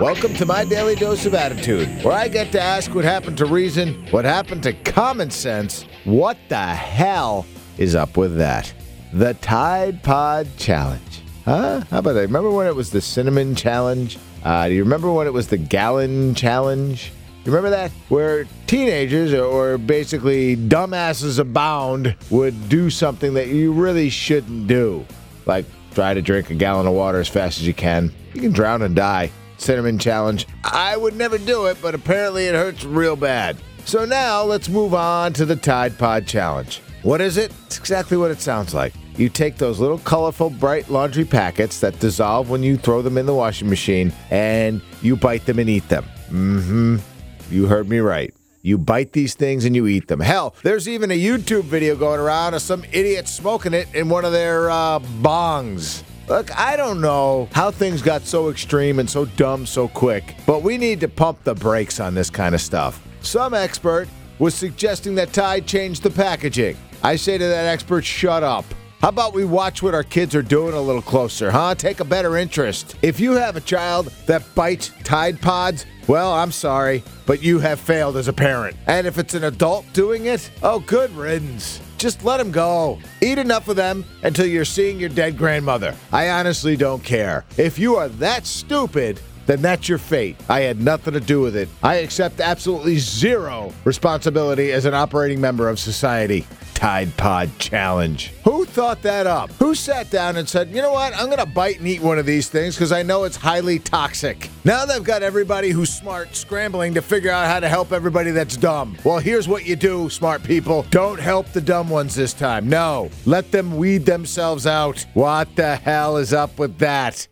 Welcome to my daily dose of attitude, where I get to ask what happened to reason, what happened to common sense, what the hell is up with that? The Tide Pod Challenge. Huh? How about that? Remember when it was the Cinnamon Challenge? Uh, do you remember when it was the Gallon Challenge? You remember that? Where teenagers or basically dumbasses abound would do something that you really shouldn't do. Like try to drink a gallon of water as fast as you can. You can drown and die. Cinnamon challenge. I would never do it, but apparently it hurts real bad. So now let's move on to the Tide Pod challenge. What is it? It's exactly what it sounds like. You take those little colorful, bright laundry packets that dissolve when you throw them in the washing machine and you bite them and eat them. Mm hmm. You heard me right. You bite these things and you eat them. Hell, there's even a YouTube video going around of some idiot smoking it in one of their uh, bongs. Look, I don't know how things got so extreme and so dumb so quick, but we need to pump the brakes on this kind of stuff. Some expert was suggesting that Tide change the packaging. I say to that expert, shut up. How about we watch what our kids are doing a little closer, huh? Take a better interest. If you have a child that bites Tide Pods, well, I'm sorry, but you have failed as a parent. And if it's an adult doing it, oh, good riddance. Just let them go. Eat enough of them until you're seeing your dead grandmother. I honestly don't care. If you are that stupid, then that's your fate. I had nothing to do with it. I accept absolutely zero responsibility as an operating member of society. Tide Pod Challenge. Who thought that up? Who sat down and said, you know what, I'm going to bite and eat one of these things because I know it's highly toxic? Now they've got everybody who's smart scrambling to figure out how to help everybody that's dumb. Well, here's what you do, smart people. Don't help the dumb ones this time. No, let them weed themselves out. What the hell is up with that?